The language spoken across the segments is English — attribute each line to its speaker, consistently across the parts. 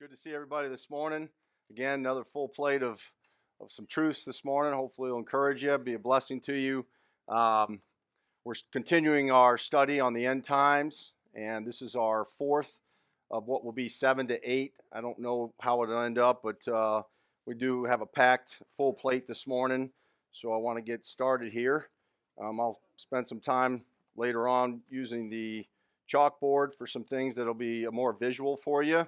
Speaker 1: Good to see everybody this morning. Again, another full plate of, of some truths this morning. Hopefully, it'll encourage you, be a blessing to you. Um, we're continuing our study on the end times, and this is our fourth of what will be seven to eight. I don't know how it'll end up, but uh, we do have a packed full plate this morning, so I want to get started here. Um, I'll spend some time later on using the chalkboard for some things that'll be more visual for you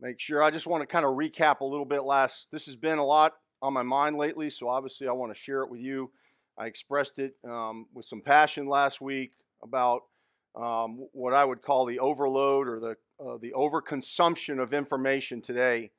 Speaker 1: make sure. I just want to kind of recap a little bit last. This has been a lot on my mind lately, so obviously I want to share it with you. I expressed it um, with some passion last week about um, what I would call the overload or the uh, the overconsumption of information today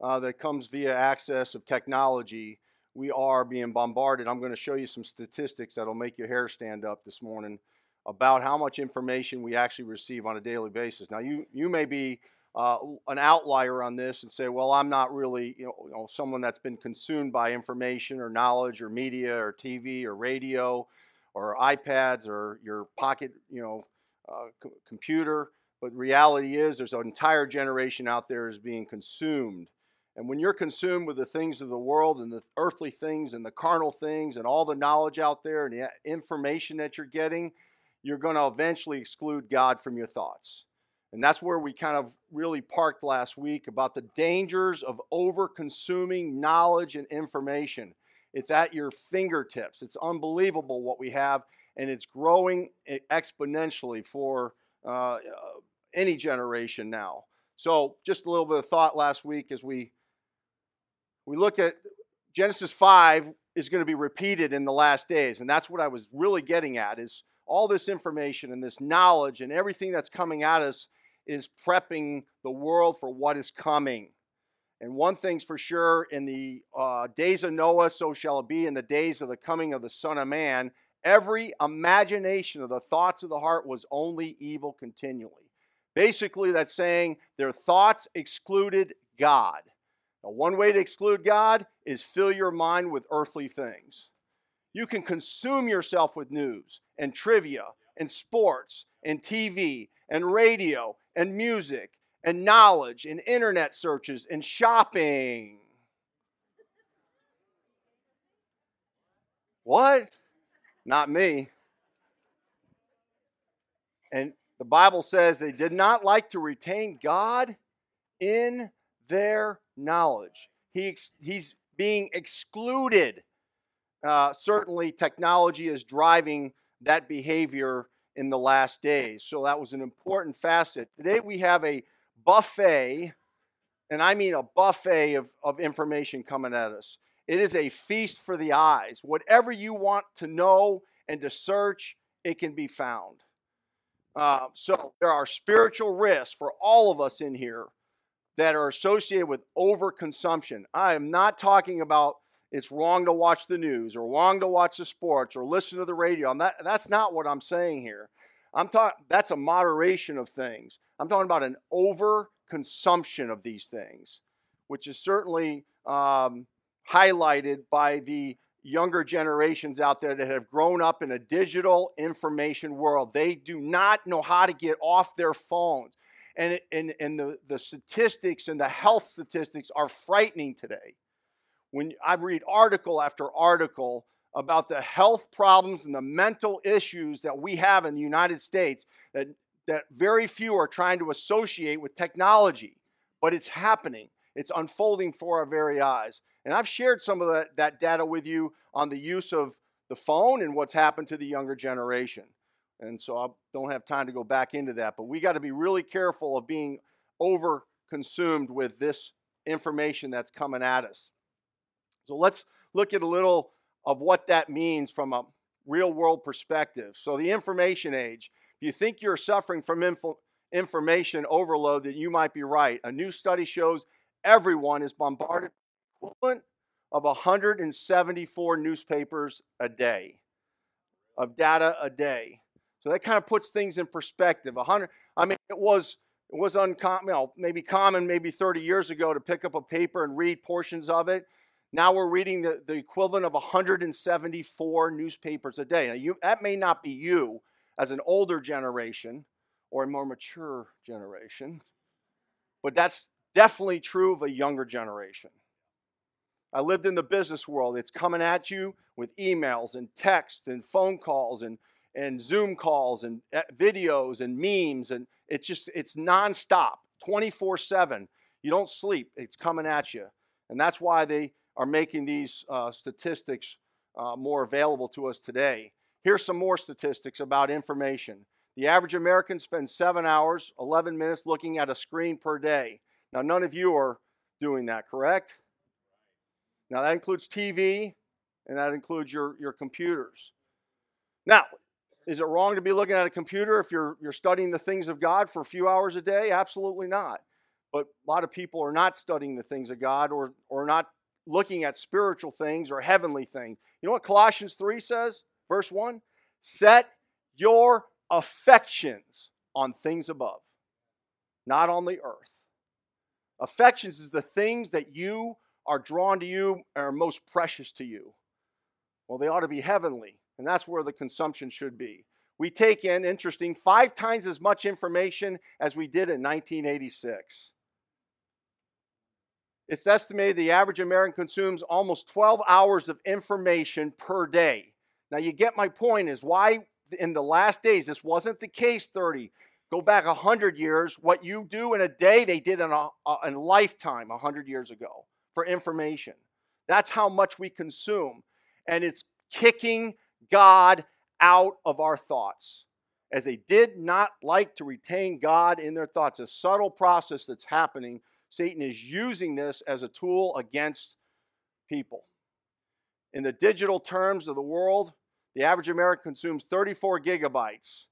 Speaker 1: uh, that comes via access of technology. We are being bombarded. I'm going to show you some statistics that'll make your hair stand up this morning about how much information we actually receive on a daily basis. Now, you you may be uh, an outlier on this and say, well, I'm not really, you know, you know, someone that's been consumed by information or knowledge or media or TV or radio or iPads or your pocket, you know, uh, c- computer. But reality is, there's an entire generation out there is being consumed. And when you're consumed with the things of the world and the earthly things and the carnal things and all the knowledge out there and the information that you're getting, you're going to eventually exclude God from your thoughts. And that's where we kind of really parked last week about the dangers of over consuming knowledge and information. It's at your fingertips. It's unbelievable what we have, and it's growing exponentially for uh, any generation now. So, just a little bit of thought last week as we we looked at Genesis 5 is going to be repeated in the last days, and that's what I was really getting at is all this information and this knowledge and everything that's coming at us is prepping the world for what is coming. And one thing's for sure in the uh, days of Noah, so shall it be in the days of the coming of the Son of Man. Every imagination of the thoughts of the heart was only evil continually. Basically, that's saying their thoughts excluded God. Now, one way to exclude God is fill your mind with earthly things. You can consume yourself with news and trivia and sports and TV and radio and music and knowledge and internet searches and shopping. What? Not me. And the Bible says they did not like to retain God in their knowledge. He, he's being excluded. Uh, certainly, technology is driving that behavior in the last days. So that was an important facet. Today we have a buffet, and I mean a buffet of, of information coming at us. It is a feast for the eyes. Whatever you want to know and to search, it can be found. Uh, so there are spiritual risks for all of us in here that are associated with overconsumption. I am not talking about it's wrong to watch the news or wrong to watch the sports or listen to the radio. That, that's not what I'm saying here. I'm talking that's a moderation of things. I'm talking about an over consumption of these things, which is certainly um, highlighted by the younger generations out there that have grown up in a digital information world. They do not know how to get off their phones. And, and, and the, the statistics and the health statistics are frightening today when I read article after article about the health problems and the mental issues that we have in the United States that, that very few are trying to associate with technology, but it's happening. It's unfolding for our very eyes. And I've shared some of that, that data with you on the use of the phone and what's happened to the younger generation. And so I don't have time to go back into that, but we got to be really careful of being over consumed with this information that's coming at us. So let's look at a little of what that means from a real world perspective. So, the information age. If you think you're suffering from info, information overload, then you might be right. A new study shows everyone is bombarded equivalent of 174 newspapers a day of data a day. So that kind of puts things in perspective. 100 I mean it was it was uncommon, know, maybe common maybe 30 years ago to pick up a paper and read portions of it. Now we're reading the, the equivalent of 174 newspapers a day. Now, you, that may not be you as an older generation or a more mature generation. but that's definitely true of a younger generation. I lived in the business world. It's coming at you with emails and texts and phone calls and, and Zoom calls and eh, videos and memes. And it's just, it's nonstop, 24 7. You don't sleep, it's coming at you. And that's why they are making these uh, statistics uh, more available to us today. Here's some more statistics about information. The average American spends seven hours, 11 minutes looking at a screen per day. Now, none of you are doing that, correct? Now, that includes TV and that includes your, your computers. Now, is it wrong to be looking at a computer if you're, you're studying the things of God for a few hours a day? Absolutely not. But a lot of people are not studying the things of God or, or not looking at spiritual things or heavenly things. You know what Colossians 3 says? Verse 1 Set your affections on things above, not on the earth. Affections is the things that you are drawn to you are most precious to you. Well, they ought to be heavenly, and that's where the consumption should be. We take in, interesting, five times as much information as we did in 1986. It's estimated the average American consumes almost 12 hours of information per day. Now, you get my point is why in the last days, this wasn't the case 30. Go back 100 years. What you do in a day, they did in a, a lifetime 100 years ago for information. That's how much we consume. And it's kicking God out of our thoughts. As they did not like to retain God in their thoughts, a subtle process that's happening Satan is using this as a tool against people. In the digital terms of the world, the average American consumes 34 gigabytes.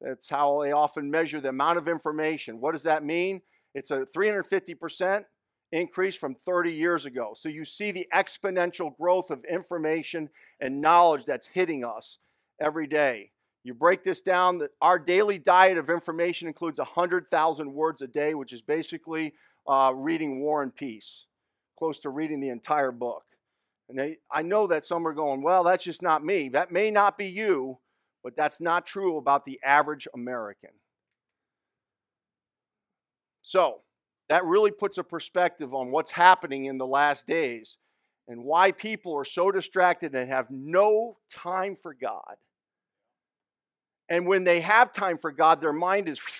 Speaker 1: That's how they often measure the amount of information. What does that mean? It's a 350% increase from 30 years ago. So you see the exponential growth of information and knowledge that's hitting us every day. You break this down, that our daily diet of information includes 100,000 words a day, which is basically uh, reading War and Peace, close to reading the entire book. And they, I know that some are going, well, that's just not me. That may not be you, but that's not true about the average American. So, that really puts a perspective on what's happening in the last days and why people are so distracted and have no time for God. And when they have time for God, their mind is.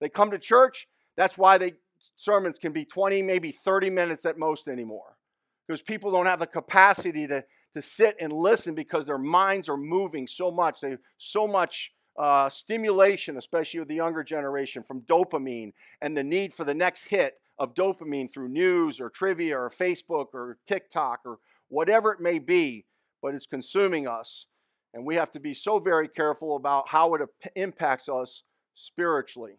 Speaker 1: They come to church. That's why they sermons can be 20, maybe 30 minutes at most anymore. Because people don't have the capacity to, to sit and listen because their minds are moving so much. They so much uh, stimulation, especially with the younger generation, from dopamine and the need for the next hit of dopamine through news or trivia or Facebook or TikTok or whatever it may be, but it's consuming us. And we have to be so very careful about how it impacts us spiritually.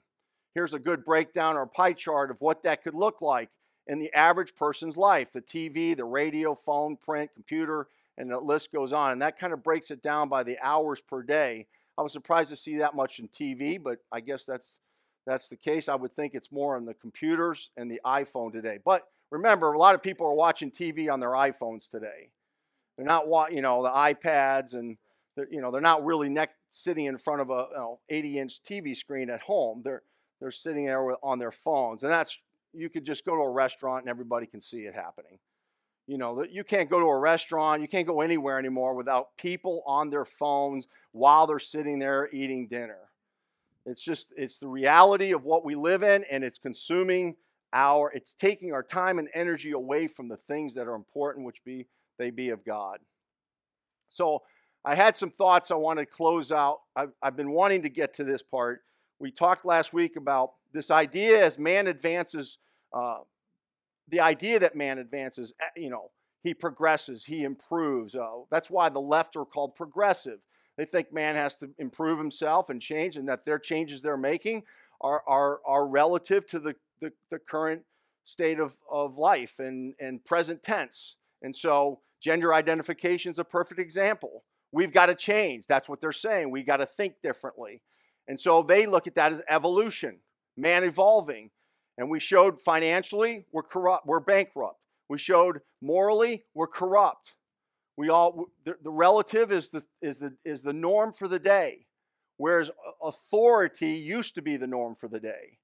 Speaker 1: Here's a good breakdown or pie chart of what that could look like in the average person's life the TV, the radio, phone, print, computer, and the list goes on. And that kind of breaks it down by the hours per day. I was surprised to see that much in TV, but I guess that's that's the case. I would think it's more on the computers and the iPhone today. But remember, a lot of people are watching TV on their iPhones today. They're not, you know, the iPads and you know they're not really neck, sitting in front of a you know, 80-inch TV screen at home. They're they're sitting there on their phones. And that's, you could just go to a restaurant and everybody can see it happening. You know, you can't go to a restaurant, you can't go anywhere anymore without people on their phones while they're sitting there eating dinner. It's just, it's the reality of what we live in, and it's consuming our, it's taking our time and energy away from the things that are important, which be they be of God. So I had some thoughts I want to close out. I've, I've been wanting to get to this part we talked last week about this idea as man advances, uh, the idea that man advances, eh, you know, he progresses, he improves. Uh, that's why the left are called progressive. They think man has to improve himself and change, and that their changes they're making are, are, are relative to the, the, the current state of, of life and, and present tense. And so gender identification is a perfect example. We've got to change. That's what they're saying. We've got to think differently. And so they look at that as evolution, man evolving. And we showed financially, we're corrupt, we're bankrupt. We showed morally, we're corrupt. We all the, the relative is the is the is the norm for the day, whereas authority used to be the norm for the day.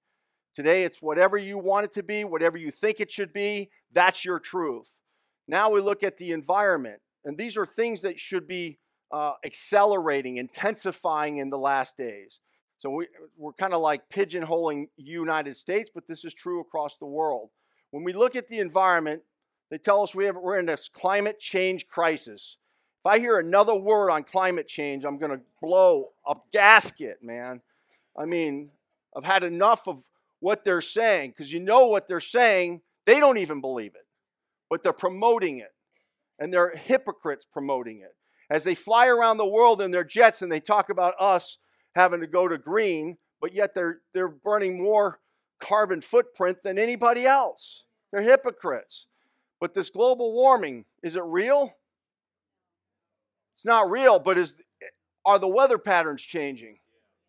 Speaker 1: Today, it's whatever you want it to be, whatever you think it should be, that's your truth. Now we look at the environment, and these are things that should be uh, accelerating, intensifying in the last days. So we, we're kind of like pigeonholing United States, but this is true across the world. When we look at the environment, they tell us we have, we're in this climate change crisis. If I hear another word on climate change, I'm going to blow a gasket, man. I mean, I've had enough of what they're saying because you know what they're saying, they don't even believe it, but they're promoting it. And they're hypocrites promoting it. As they fly around the world in their jets and they talk about us having to go to green, but yet they're, they're burning more carbon footprint than anybody else. They're hypocrites. But this global warming, is it real? It's not real, but is are the weather patterns changing?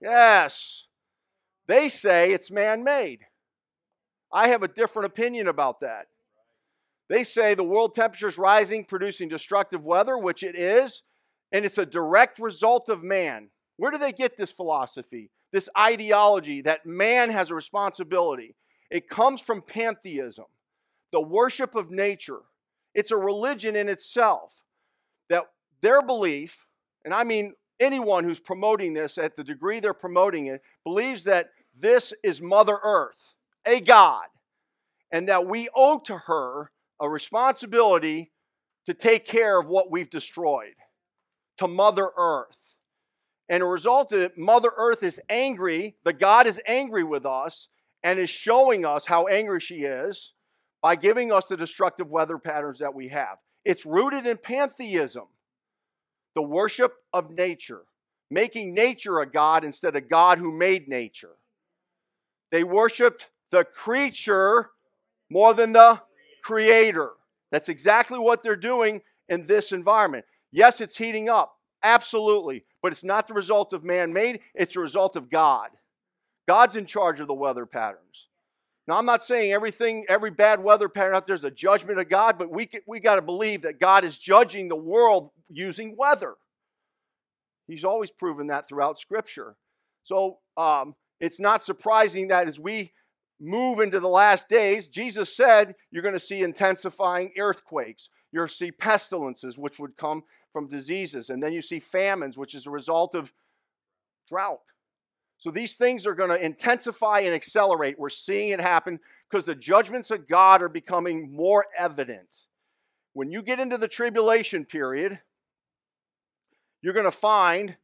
Speaker 1: Yes. They say it's man-made. I have a different opinion about that. They say the world temperature is rising, producing destructive weather, which it is, and it's a direct result of man. Where do they get this philosophy, this ideology that man has a responsibility? It comes from pantheism, the worship of nature. It's a religion in itself that their belief, and I mean anyone who's promoting this at the degree they're promoting it, believes that this is Mother Earth, a God, and that we owe to her a responsibility to take care of what we've destroyed, to Mother Earth. And a result of it, Mother Earth is angry. The God is angry with us and is showing us how angry she is by giving us the destructive weather patterns that we have. It's rooted in pantheism, the worship of nature, making nature a God instead of God who made nature. They worshiped the creature more than the creator. That's exactly what they're doing in this environment. Yes, it's heating up. Absolutely. But it's not the result of man made, it's the result of God. God's in charge of the weather patterns. Now, I'm not saying everything, every bad weather pattern out there is a judgment of God, but we, we got to believe that God is judging the world using weather. He's always proven that throughout Scripture. So um, it's not surprising that as we move into the last days, Jesus said you're going to see intensifying earthquakes. You'll see pestilences, which would come from diseases. And then you see famines, which is a result of drought. So these things are going to intensify and accelerate. We're seeing it happen because the judgments of God are becoming more evident. When you get into the tribulation period, you're going to find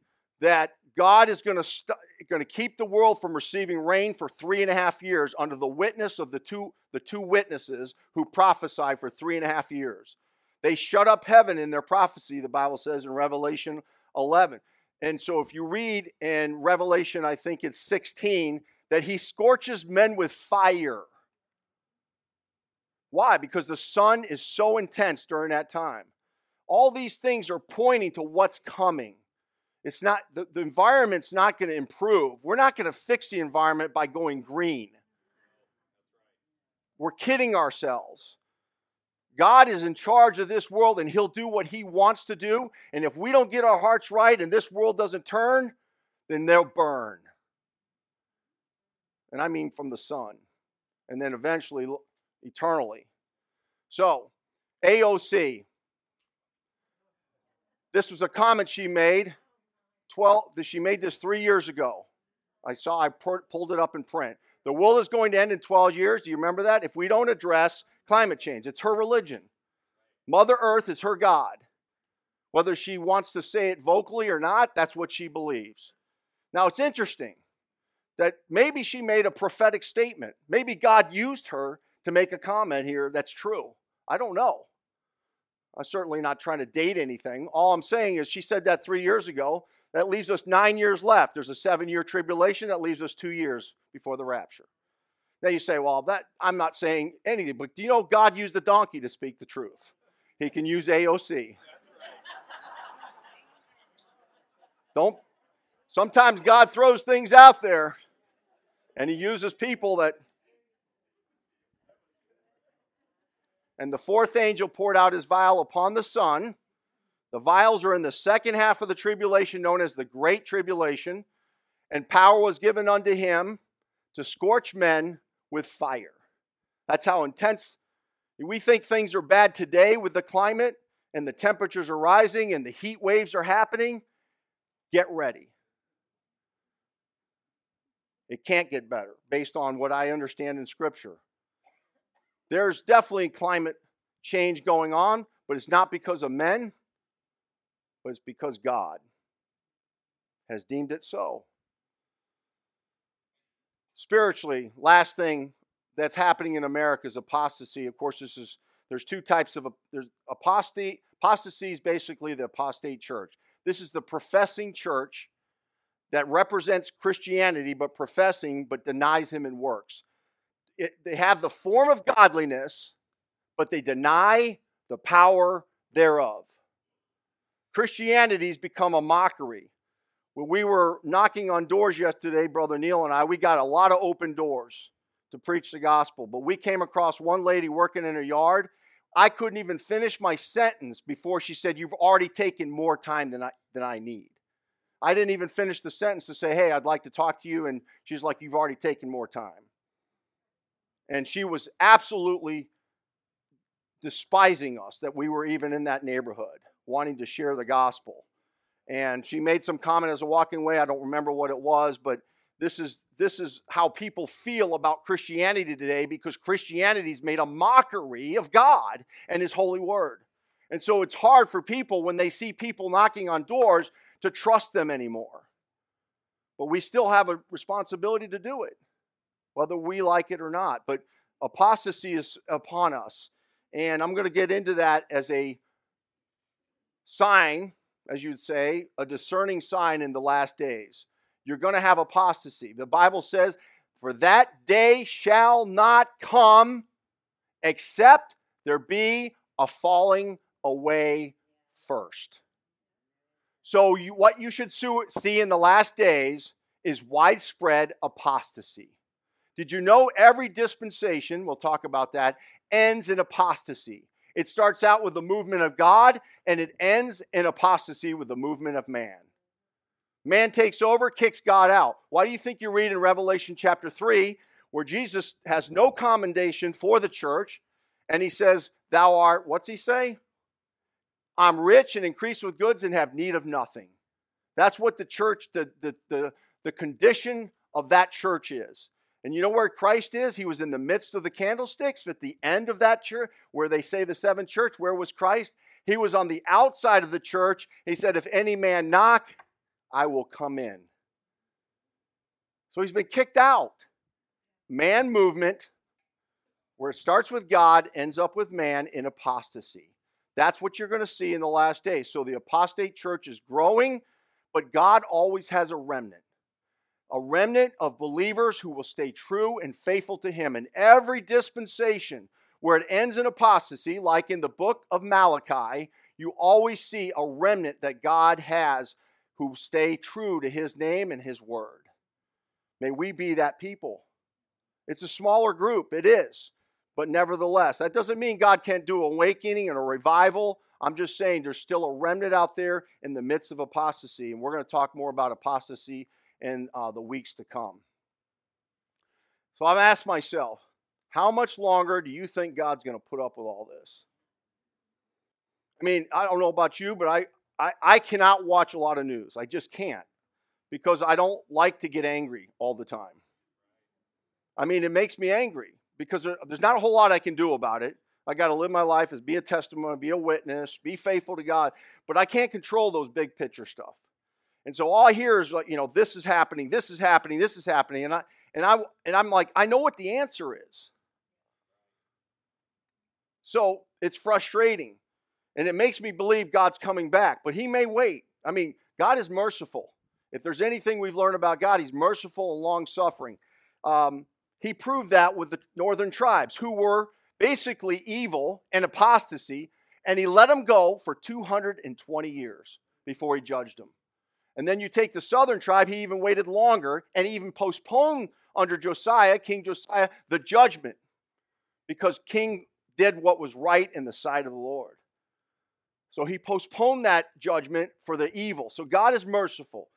Speaker 1: that God is going to, st- going to keep the world from receiving rain for three and a half years under the witness of the two, the two witnesses who prophesied for three and a half years. They shut up heaven in their prophecy, the Bible says in Revelation 11. And so if you read in Revelation, I think it's 16, that he scorches men with fire. Why? Because the sun is so intense during that time. All these things are pointing to what's coming. It's not the, the environment's not going to improve. We're not going to fix the environment by going green. We're kidding ourselves. God is in charge of this world and He'll do what He wants to do. And if we don't get our hearts right and this world doesn't turn, then they'll burn. And I mean from the sun. And then eventually, eternally. So, AOC. This was a comment she made. 12, she made this three years ago. I saw, I pulled it up in print. The world is going to end in 12 years. Do you remember that? If we don't address climate change. It's her religion. Mother Earth is her God. Whether she wants to say it vocally or not, that's what she believes. Now, it's interesting that maybe she made a prophetic statement. Maybe God used her to make a comment here that's true. I don't know. I'm certainly not trying to date anything. All I'm saying is she said that three years ago. That leaves us nine years left. There's a seven year tribulation. That leaves us two years before the rapture. Now you say, well, that I'm not saying anything, but do you know God used the donkey to speak the truth? He can use AOC. Don't sometimes God throws things out there and he uses people that and the fourth angel poured out his vial upon the sun. The vials are in the second half of the tribulation known as the great tribulation, and power was given unto him to scorch men with fire. That's how intense we think things are bad today with the climate and the temperatures are rising and the heat waves are happening. Get ready. It can't get better based on what I understand in Scripture. There's definitely climate change going on, but it's not because of men, but it's because God has deemed it so. Spiritually, last thing that's happening in America is apostasy. Of course, this is there's two types of there's apostasy. Apostasy is basically the apostate church. This is the professing church that represents Christianity, but professing, but denies Him in works. It, they have the form of godliness, but they deny the power thereof. Christianity's become a mockery. When we were knocking on doors yesterday, Brother Neil and I, we got a lot of open doors to preach the gospel. But we came across one lady working in her yard. I couldn't even finish my sentence before she said, You've already taken more time than I, than I need. I didn't even finish the sentence to say, Hey, I'd like to talk to you. And she's like, You've already taken more time. And she was absolutely despising us that we were even in that neighborhood, wanting to share the gospel. And she made some comment as a walking away. I don't remember what it was, but this is this is how people feel about Christianity today because Christianity's made a mockery of God and his holy word. And so it's hard for people when they see people knocking on doors to trust them anymore. But we still have a responsibility to do it, whether we like it or not. But apostasy is upon us. And I'm going to get into that as a sign as you'd say, a discerning sign in the last days. You're going to have apostasy. The Bible says, For that day shall not come except there be a falling away first. So, you, what you should see in the last days is widespread apostasy. Did you know every dispensation, we'll talk about that, ends in apostasy? It starts out with the movement of God and it ends in apostasy with the movement of man. Man takes over, kicks God out. Why do you think you read in Revelation chapter 3 where Jesus has no commendation for the church and he says, Thou art, what's he say? I'm rich and increased with goods and have need of nothing. That's what the church, the, the, the, the condition of that church is. And you know where Christ is? He was in the midst of the candlesticks at the end of that church, where they say the seventh church. Where was Christ? He was on the outside of the church. He said, If any man knock, I will come in. So he's been kicked out. Man movement, where it starts with God, ends up with man in apostasy. That's what you're going to see in the last days. So the apostate church is growing, but God always has a remnant a remnant of believers who will stay true and faithful to Him. In every dispensation where it ends in apostasy, like in the book of Malachi, you always see a remnant that God has who stay true to His name and His word. May we be that people. It's a smaller group, it is. But nevertheless, that doesn't mean God can't do awakening and a revival. I'm just saying there's still a remnant out there in the midst of apostasy. And we're going to talk more about apostasy in uh, the weeks to come. So I've asked myself, how much longer do you think God's going to put up with all this? I mean, I don't know about you, but I, I, I cannot watch a lot of news. I just can't because I don't like to get angry all the time. I mean, it makes me angry because there, there's not a whole lot I can do about it. I got to live my life as be a testimony, be a witness, be faithful to God, but I can't control those big picture stuff. And so all I hear is like, you know, this is happening, this is happening, this is happening, and I and I and I'm like, I know what the answer is. So it's frustrating. And it makes me believe God's coming back, but he may wait. I mean, God is merciful. If there's anything we've learned about God, he's merciful and long suffering. Um, he proved that with the northern tribes who were basically evil and apostasy, and he let them go for 220 years before he judged them. And then you take the southern tribe, he even waited longer and even postponed under Josiah, King Josiah, the judgment because King did what was right in the sight of the Lord. So he postponed that judgment for the evil. So God is merciful.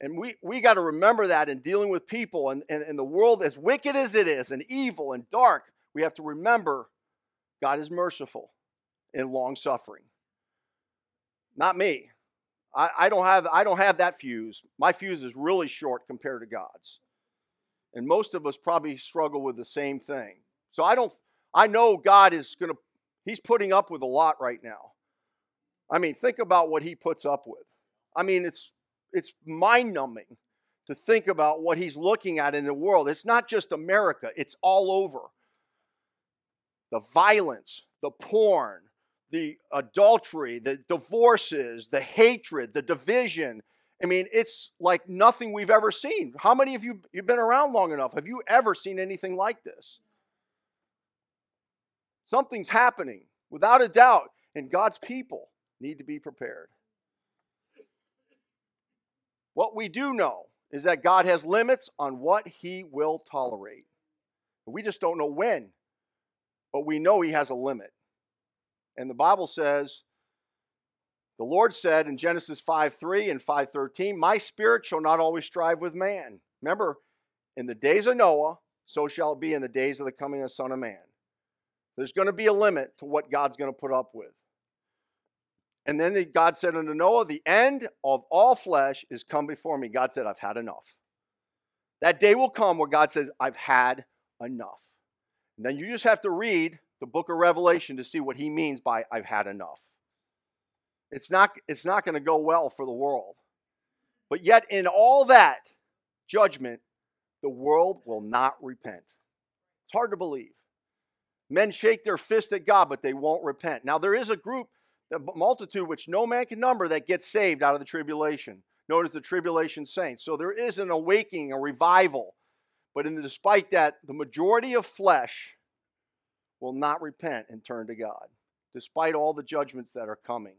Speaker 1: And we, we got to remember that in dealing with people and, and, and the world, as wicked as it is, and evil and dark, we have to remember God is merciful and long suffering. Not me. I, I, don't have, I don't have that fuse. My fuse is really short compared to God's. And most of us probably struggle with the same thing. So I don't, I know God is going to, He's putting up with a lot right now. I mean, think about what He puts up with. I mean, it's, it's mind numbing to think about what He's looking at in the world. It's not just America, it's all over. The violence, the porn, the adultery, the divorces, the hatred, the division. I mean, it's like nothing we've ever seen. How many of you you've been around long enough? Have you ever seen anything like this? Something's happening without a doubt, and God's people need to be prepared. What we do know is that God has limits on what he will tolerate. We just don't know when, but we know he has a limit. And the Bible says, the Lord said in Genesis 5 3 and 5 13, My spirit shall not always strive with man. Remember, in the days of Noah, so shall it be in the days of the coming of the Son of Man. There's going to be a limit to what God's going to put up with. And then God said unto Noah, The end of all flesh is come before me. God said, I've had enough. That day will come where God says, I've had enough. And then you just have to read the book of Revelation to see what he means by I've had enough. It's not, it's not going to go well for the world. But yet, in all that judgment, the world will not repent. It's hard to believe. Men shake their fist at God, but they won't repent. Now, there is a group, a multitude which no man can number, that gets saved out of the tribulation, known as the tribulation saints. So there is an awakening, a revival. But in the, despite that, the majority of flesh will not repent and turn to God, despite all the judgments that are coming.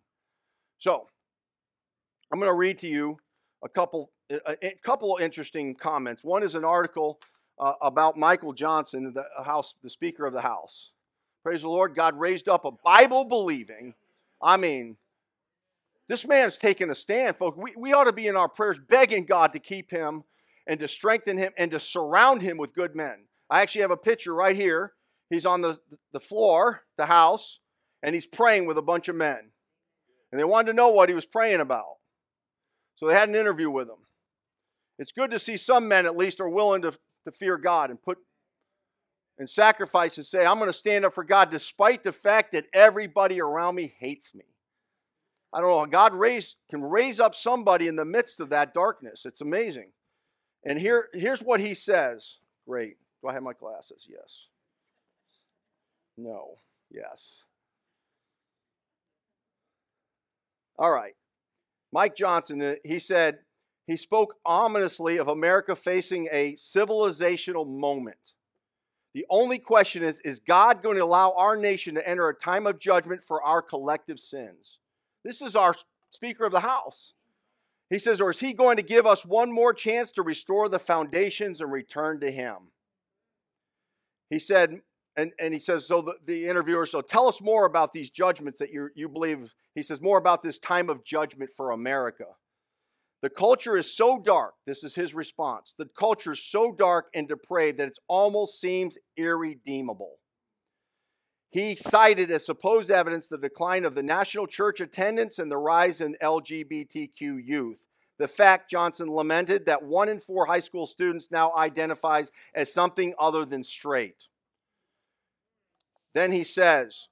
Speaker 1: So, I'm going to read to you a couple, a, couple interesting comments. One is an article uh, about Michael Johnson, the House, the Speaker of the House. Praise the Lord, God raised up a Bible believing. I mean, this man's taking a stand, folks. We, we ought to be in our prayers begging God to keep him and to strengthen him and to surround him with good men. I actually have a picture right here he's on the, the floor, the house, and he's praying with a bunch of men. And they wanted to know what he was praying about. So they had an interview with him. It's good to see some men at least are willing to, to fear God and put and sacrifice and say, I'm going to stand up for God despite the fact that everybody around me hates me. I don't know. God raise, can raise up somebody in the midst of that darkness. It's amazing. And here, here's what he says. Great. Do I have my glasses? Yes. No. Yes. All right. Mike Johnson, uh, he said, he spoke ominously of America facing a civilizational moment. The only question is Is God going to allow our nation to enter a time of judgment for our collective sins? This is our Speaker of the House. He says, Or is he going to give us one more chance to restore the foundations and return to him? He said, and, and he says, so the, the interviewer, so tell us more about these judgments that you, you believe. He says, more about this time of judgment for America. The culture is so dark, this is his response. The culture is so dark and depraved that it almost seems irredeemable. He cited as supposed evidence the decline of the national church attendance and the rise in LGBTQ youth. The fact, Johnson lamented, that one in four high school students now identifies as something other than straight. Then he says,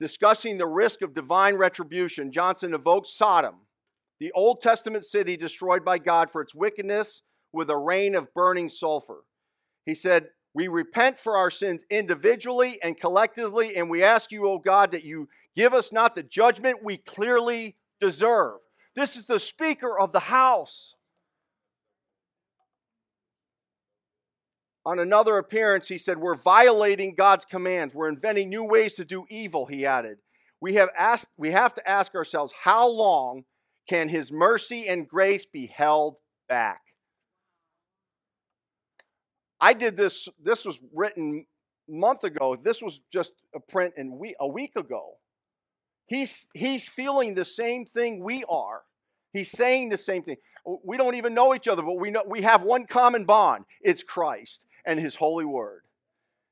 Speaker 1: discussing the risk of divine retribution, Johnson evokes Sodom, the Old Testament city destroyed by God for its wickedness with a rain of burning sulfur. He said, We repent for our sins individually and collectively, and we ask you, O God, that you give us not the judgment we clearly deserve. This is the Speaker of the House. On another appearance, he said, We're violating God's commands. We're inventing new ways to do evil, he added. We have, asked, we have to ask ourselves, how long can his mercy and grace be held back? I did this, this was written a month ago. This was just a print in we, a week ago. He's, he's feeling the same thing we are. He's saying the same thing. We don't even know each other, but we know we have one common bond. It's Christ and His holy word.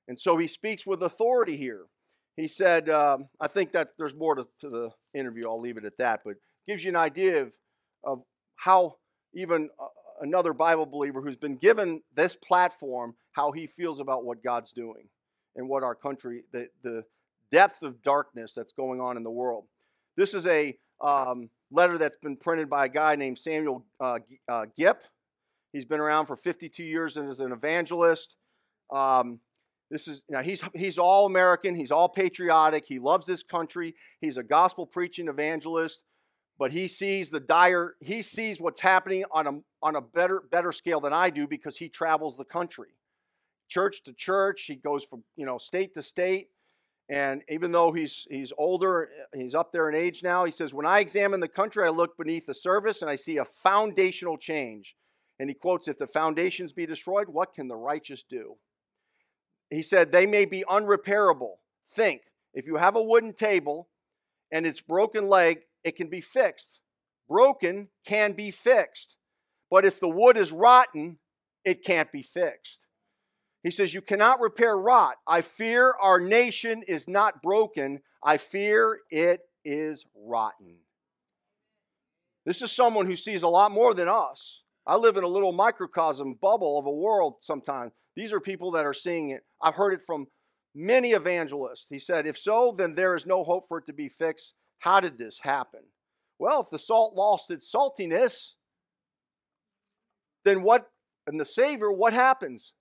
Speaker 1: And so he speaks with authority here. He said, um, I think that there's more to, to, the interview. I'll leave it at that, but gives you an idea of, of how even another Bible believer who's been given this platform, how he feels about what God's doing and what our country, the, the depth of darkness that's going on in the world. This is a um, letter that's been printed by a guy named Samuel uh, uh, Gipp. He's been around for 52 years and is an evangelist. Um, this is now he's he's all American, he's all patriotic, he loves this country, he's a gospel preaching evangelist, but he sees the dire, he sees what's happening on a on a better better scale than I do because he travels the country. Church to church, he goes from, you know, state to state. And even though he's he's older, he's up there in age now, he says, When I examine the country, I look beneath the surface and I see a foundational change. And he quotes, If the foundations be destroyed, what can the righteous do? He said, They may be unrepairable. Think, if you have a wooden table and its broken leg, it can be fixed. Broken can be fixed. But if the wood is rotten, it can't be fixed. He says, You cannot repair rot. I fear our nation is not broken. I fear it is rotten. This is someone who sees a lot more than us. I live in a little microcosm bubble of a world sometimes. These are people that are seeing it. I've heard it from many evangelists. He said, If so, then there is no hope for it to be fixed. How did this happen? Well, if the salt lost its saltiness, then what, and the Savior, what happens?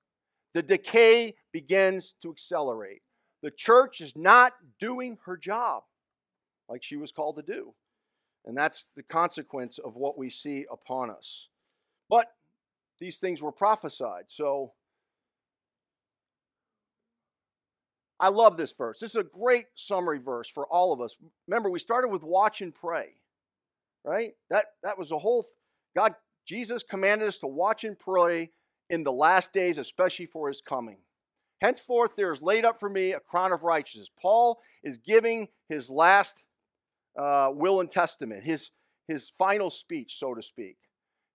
Speaker 1: the decay begins to accelerate. The church is not doing her job like she was called to do. And that's the consequence of what we see upon us. But these things were prophesied. So I love this verse. This is a great summary verse for all of us. Remember, we started with watch and pray. Right? That that was a whole God Jesus commanded us to watch and pray in the last days, especially for his coming. Henceforth, there is laid up for me a crown of righteousness. Paul is giving his last uh, will and testament, his, his final speech, so to speak.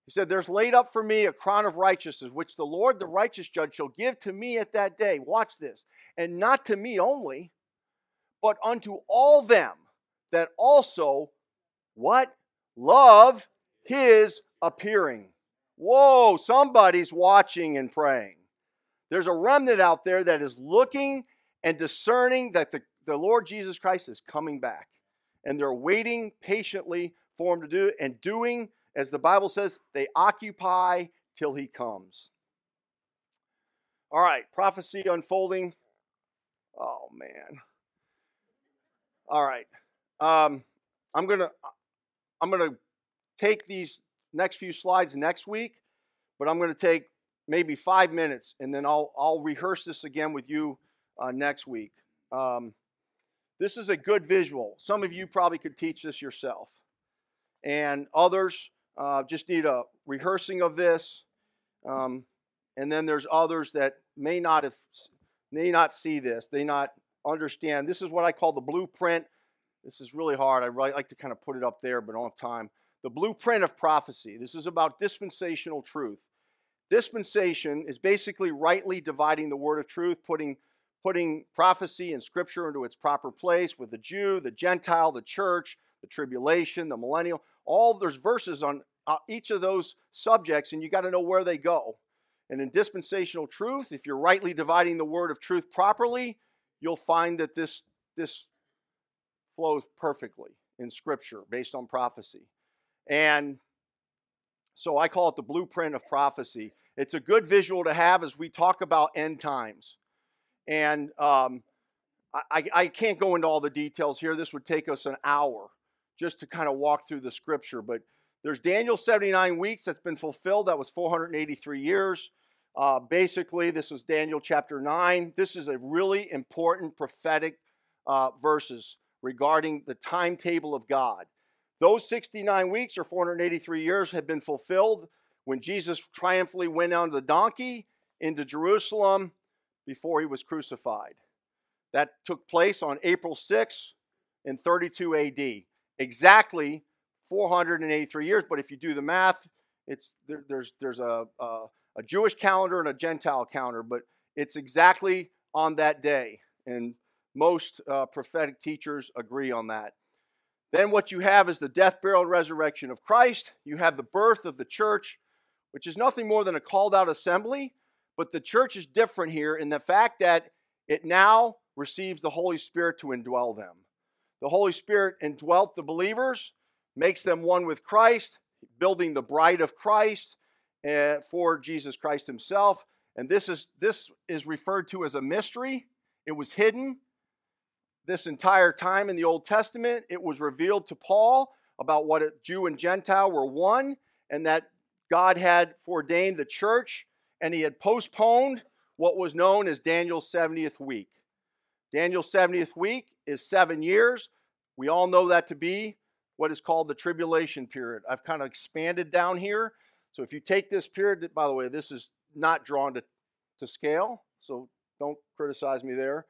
Speaker 1: He said, There's laid up for me a crown of righteousness, which the Lord, the righteous judge, shall give to me at that day. Watch this. And not to me only, but unto all them that also, what? Love his appearing. Whoa, somebody's watching and praying. There's a remnant out there that is looking and discerning that the, the Lord Jesus Christ is coming back. And they're waiting patiently for him to do it and doing, as the Bible says, they occupy till he comes. All right, prophecy unfolding. Oh man. All right. Um, I'm gonna I'm gonna take these next few slides next week, but I'm to take maybe five minutes and then I'll, I'll rehearse this again with you uh, next week. Um, this is a good visual. Some of you probably could teach this yourself, and others uh, just need a rehearsing of this. Um, and then there's others that may not have, may not see this, they not understand. This is what I call the blueprint. This is really hard. I really like to kind of put it up there, but I don't have time the blueprint of prophecy. This is about dispensational truth. Dispensation is basically rightly dividing the word of truth, putting, putting prophecy and scripture into its proper place with the Jew, the Gentile, the church, the tribulation, the millennial. All there's verses on uh, each of those subjects, and you got to know where they go. And in dispensational truth, if you're rightly dividing the word of truth properly, you'll find that this, this flows perfectly in Scripture based on prophecy. And so I call it the blueprint of prophecy. It's a good visual to have as we talk about end times. And um, I, I can't go into all the details here. This would take us an hour just to kind of walk through the scripture. But there's Daniel 79 weeks that's been fulfilled. That was 483 years. Uh, basically, this is Daniel chapter 9. This is a really important prophetic uh, verses regarding the timetable of God. Those 69 weeks or 483 years had been fulfilled when Jesus triumphantly went on the donkey into Jerusalem before he was crucified. That took place on April 6 in 32 AD, exactly 483 years. But if you do the math, it's there, there's there's a, a a Jewish calendar and a Gentile calendar, but it's exactly on that day, and most uh, prophetic teachers agree on that. Then what you have is the death, burial, and resurrection of Christ. You have the birth of the church, which is nothing more than a called out assembly. But the church is different here in the fact that it now receives the Holy Spirit to indwell them. The Holy Spirit indwelt the believers, makes them one with Christ, building the bride of Christ uh, for Jesus Christ Himself. And this is this is referred to as a mystery. It was hidden this entire time in the Old Testament. It was revealed to Paul about what a Jew and Gentile were one, and that God had ordained the church, and He had postponed what was known as Daniel's 70th week. Daniel's 70th week is seven years. We all know that to be what is called the tribulation period. I've kind of expanded down here. So if you take this period, by the way, this is not drawn to, to scale, so don't criticize me there.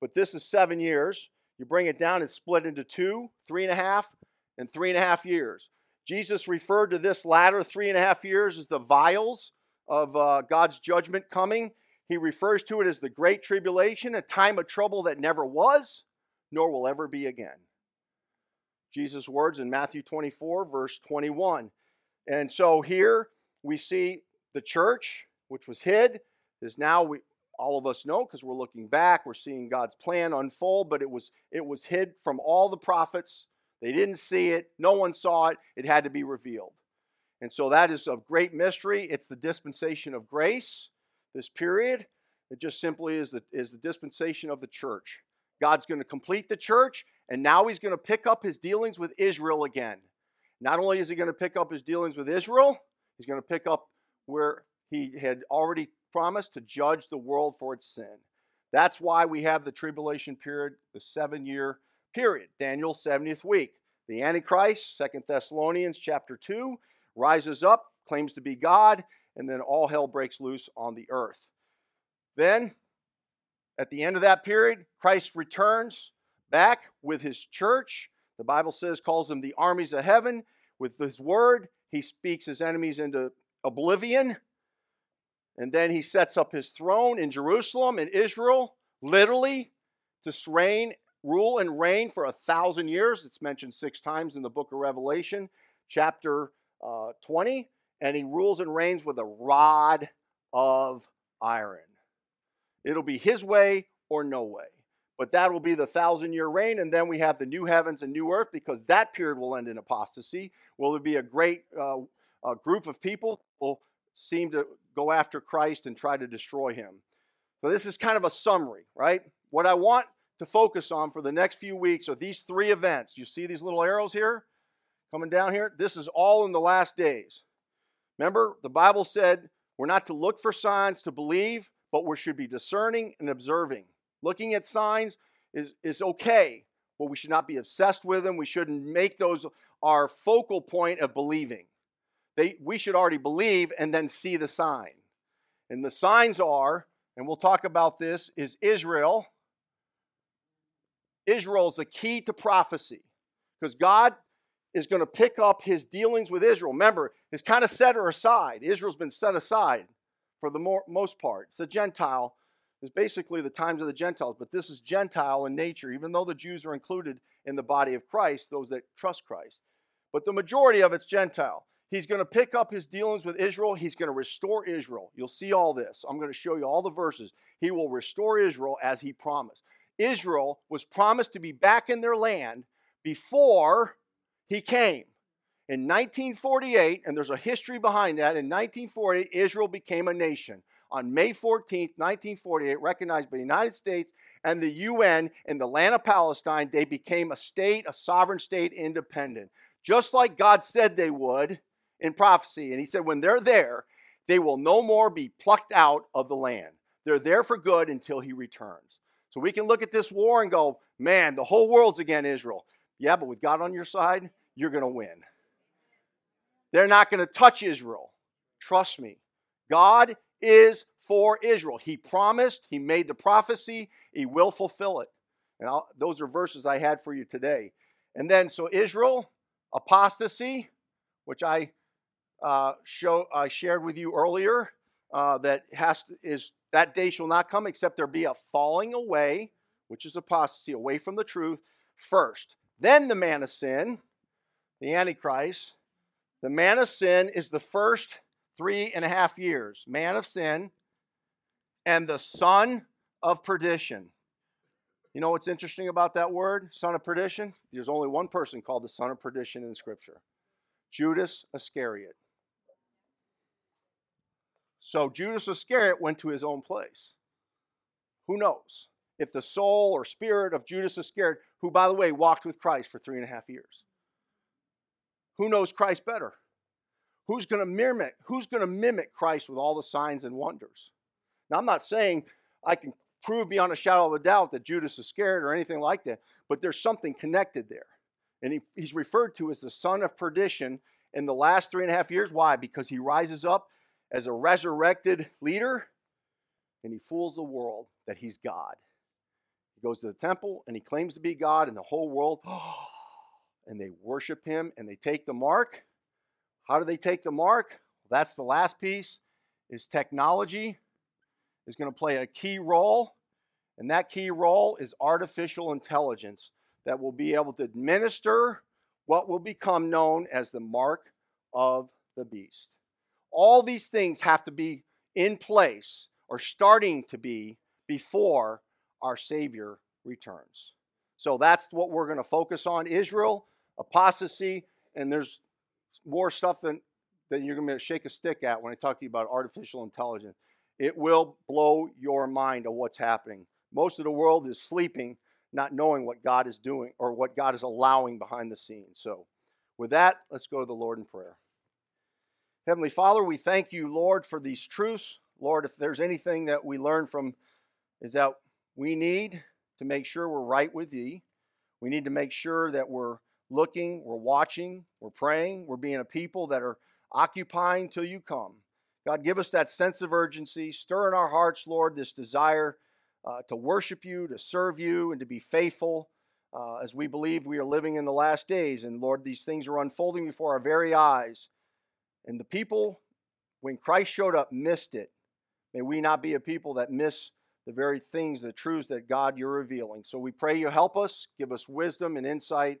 Speaker 1: But this is seven years. You bring it down and split into two, three and a half, and three and a half years. Jesus referred to this latter three and a half years as the vials of uh, God's judgment coming. He refers to it as the Great Tribulation, a time of trouble that never was, nor will ever be again. Jesus' words in Matthew 24, verse 21. And so here we see the church, which was hid, is now we, all of us know because we're looking back, we're seeing God's plan unfold, but it was it was hid from all the prophets. They didn't see it, no one saw it, it had to be revealed. And so that is a great mystery. It's the dispensation of grace, this period. It just simply is the, is the dispensation of the church. God's going to complete the church, and now he's going to pick up his dealings with Israel again. Not only is he going to pick up his dealings with Israel, he's going to pick up where he had already promised to judge the world for its sin. That's why we have the tribulation period, the seven year period, Daniel's 70th week. The Antichrist, Second Thessalonians chapter 2, rises up, claims to be God, and then all hell breaks loose on the earth. Then, at the end of that period, Christ returns back with his church. The Bible says, calls them the armies of heaven. With his word, he speaks his enemies into oblivion. And then he sets up his throne in Jerusalem, in Israel, literally to reign, rule and reign for a thousand years. It's mentioned six times in the book of Revelation, chapter uh, 20. And he rules and reigns with a rod of iron. It'll be his way or no way. But that will be the thousand year reign. And then we have the new heavens and new earth because that period will end in apostasy. Will there be a great uh, a group of people will seem to go after Christ and try to destroy him. So, this is kind of a summary, right? What I want to focus on for the next few weeks are these three events. You see these little arrows here coming down here? This is all in the last days. Remember, the Bible said we're not to look for signs to believe, but we should be discerning and observing. Looking at signs is, is okay, but we should not be obsessed with them. We shouldn't make those our focal point of believing. They, we should already believe and then see the sign. And the signs are, and we'll talk about this, is Israel. Israel is the key to prophecy because God is going to pick up his dealings with Israel. Remember, he's kind of set her aside. Israel's been set aside for the more, most part. It's a Gentile. It's basically the times of the Gentiles, but this is Gentile in nature, even though the Jews are included in the body of Christ, those that trust Christ. But the majority of it's Gentile. He's going to pick up his dealings with Israel. He's going to restore Israel. You'll see all this. I'm going to show you all the verses. He will restore Israel as he promised. Israel was promised to be back in their land before he came. In 1948, and there's a history behind that, in 1948, Israel became a nation. On May 14th, 1948, recognized by the United States and the UN in the land of Palestine, they became a state, a sovereign state, independent. Just like God said they would, in prophecy. And he said, when they're there, they will no more be plucked out of the land. They're there for good until he returns. So we can look at this war and go, man, the whole world's against Israel. Yeah, but with God on your side, you're going to win. They're not going to touch Israel. Trust me. God is for Israel. He promised, He made the prophecy, He will fulfill it. And I'll, those are verses I had for you today. And then, so Israel, apostasy, which I uh, show I shared with you earlier, uh, that has to, is that day shall not come except there be a falling away, which is apostasy, away from the truth first. Then the man of sin, the Antichrist. The man of sin is the first three and a half years. Man of sin and the son of perdition. You know what's interesting about that word, son of perdition? There's only one person called the son of perdition in Scripture Judas Iscariot. So Judas Iscariot went to his own place. Who knows? If the soul or spirit of Judas Iscariot, who, by the way, walked with Christ for three and a half years, who knows Christ better? Who's going to mimic? Who's going to mimic Christ with all the signs and wonders? Now, I'm not saying I can prove beyond a shadow of a doubt that Judas Iscariot or anything like that, but there's something connected there. And he, he's referred to as the son of perdition in the last three and a half years. Why? Because he rises up as a resurrected leader and he fools the world that he's God. He goes to the temple and he claims to be God, and the whole world, and they worship him and they take the mark. How do they take the mark? That's the last piece is technology is going to play a key role, and that key role is artificial intelligence that will be able to administer what will become known as the mark of the beast. All these things have to be in place or starting to be before our Savior returns. So that's what we're going to focus on Israel, apostasy, and there's more stuff than, than you're going to shake a stick at when I talk to you about artificial intelligence. It will blow your mind of what's happening. Most of the world is sleeping, not knowing what God is doing or what God is allowing behind the scenes. So, with that, let's go to the Lord in prayer. Heavenly Father, we thank you, Lord, for these truths. Lord, if there's anything that we learn from, is that we need to make sure we're right with Thee. We need to make sure that we're looking, we're watching, we're praying, we're being a people that are occupying till you come. God, give us that sense of urgency. Stir in our hearts, Lord, this desire uh, to worship you, to serve you, and to be faithful uh, as we believe we are living in the last days. And Lord, these things are unfolding before our very eyes. And the people, when Christ showed up, missed it. May we not be a people that miss the very things, the truths that God you're revealing. So we pray you help us, give us wisdom and insight.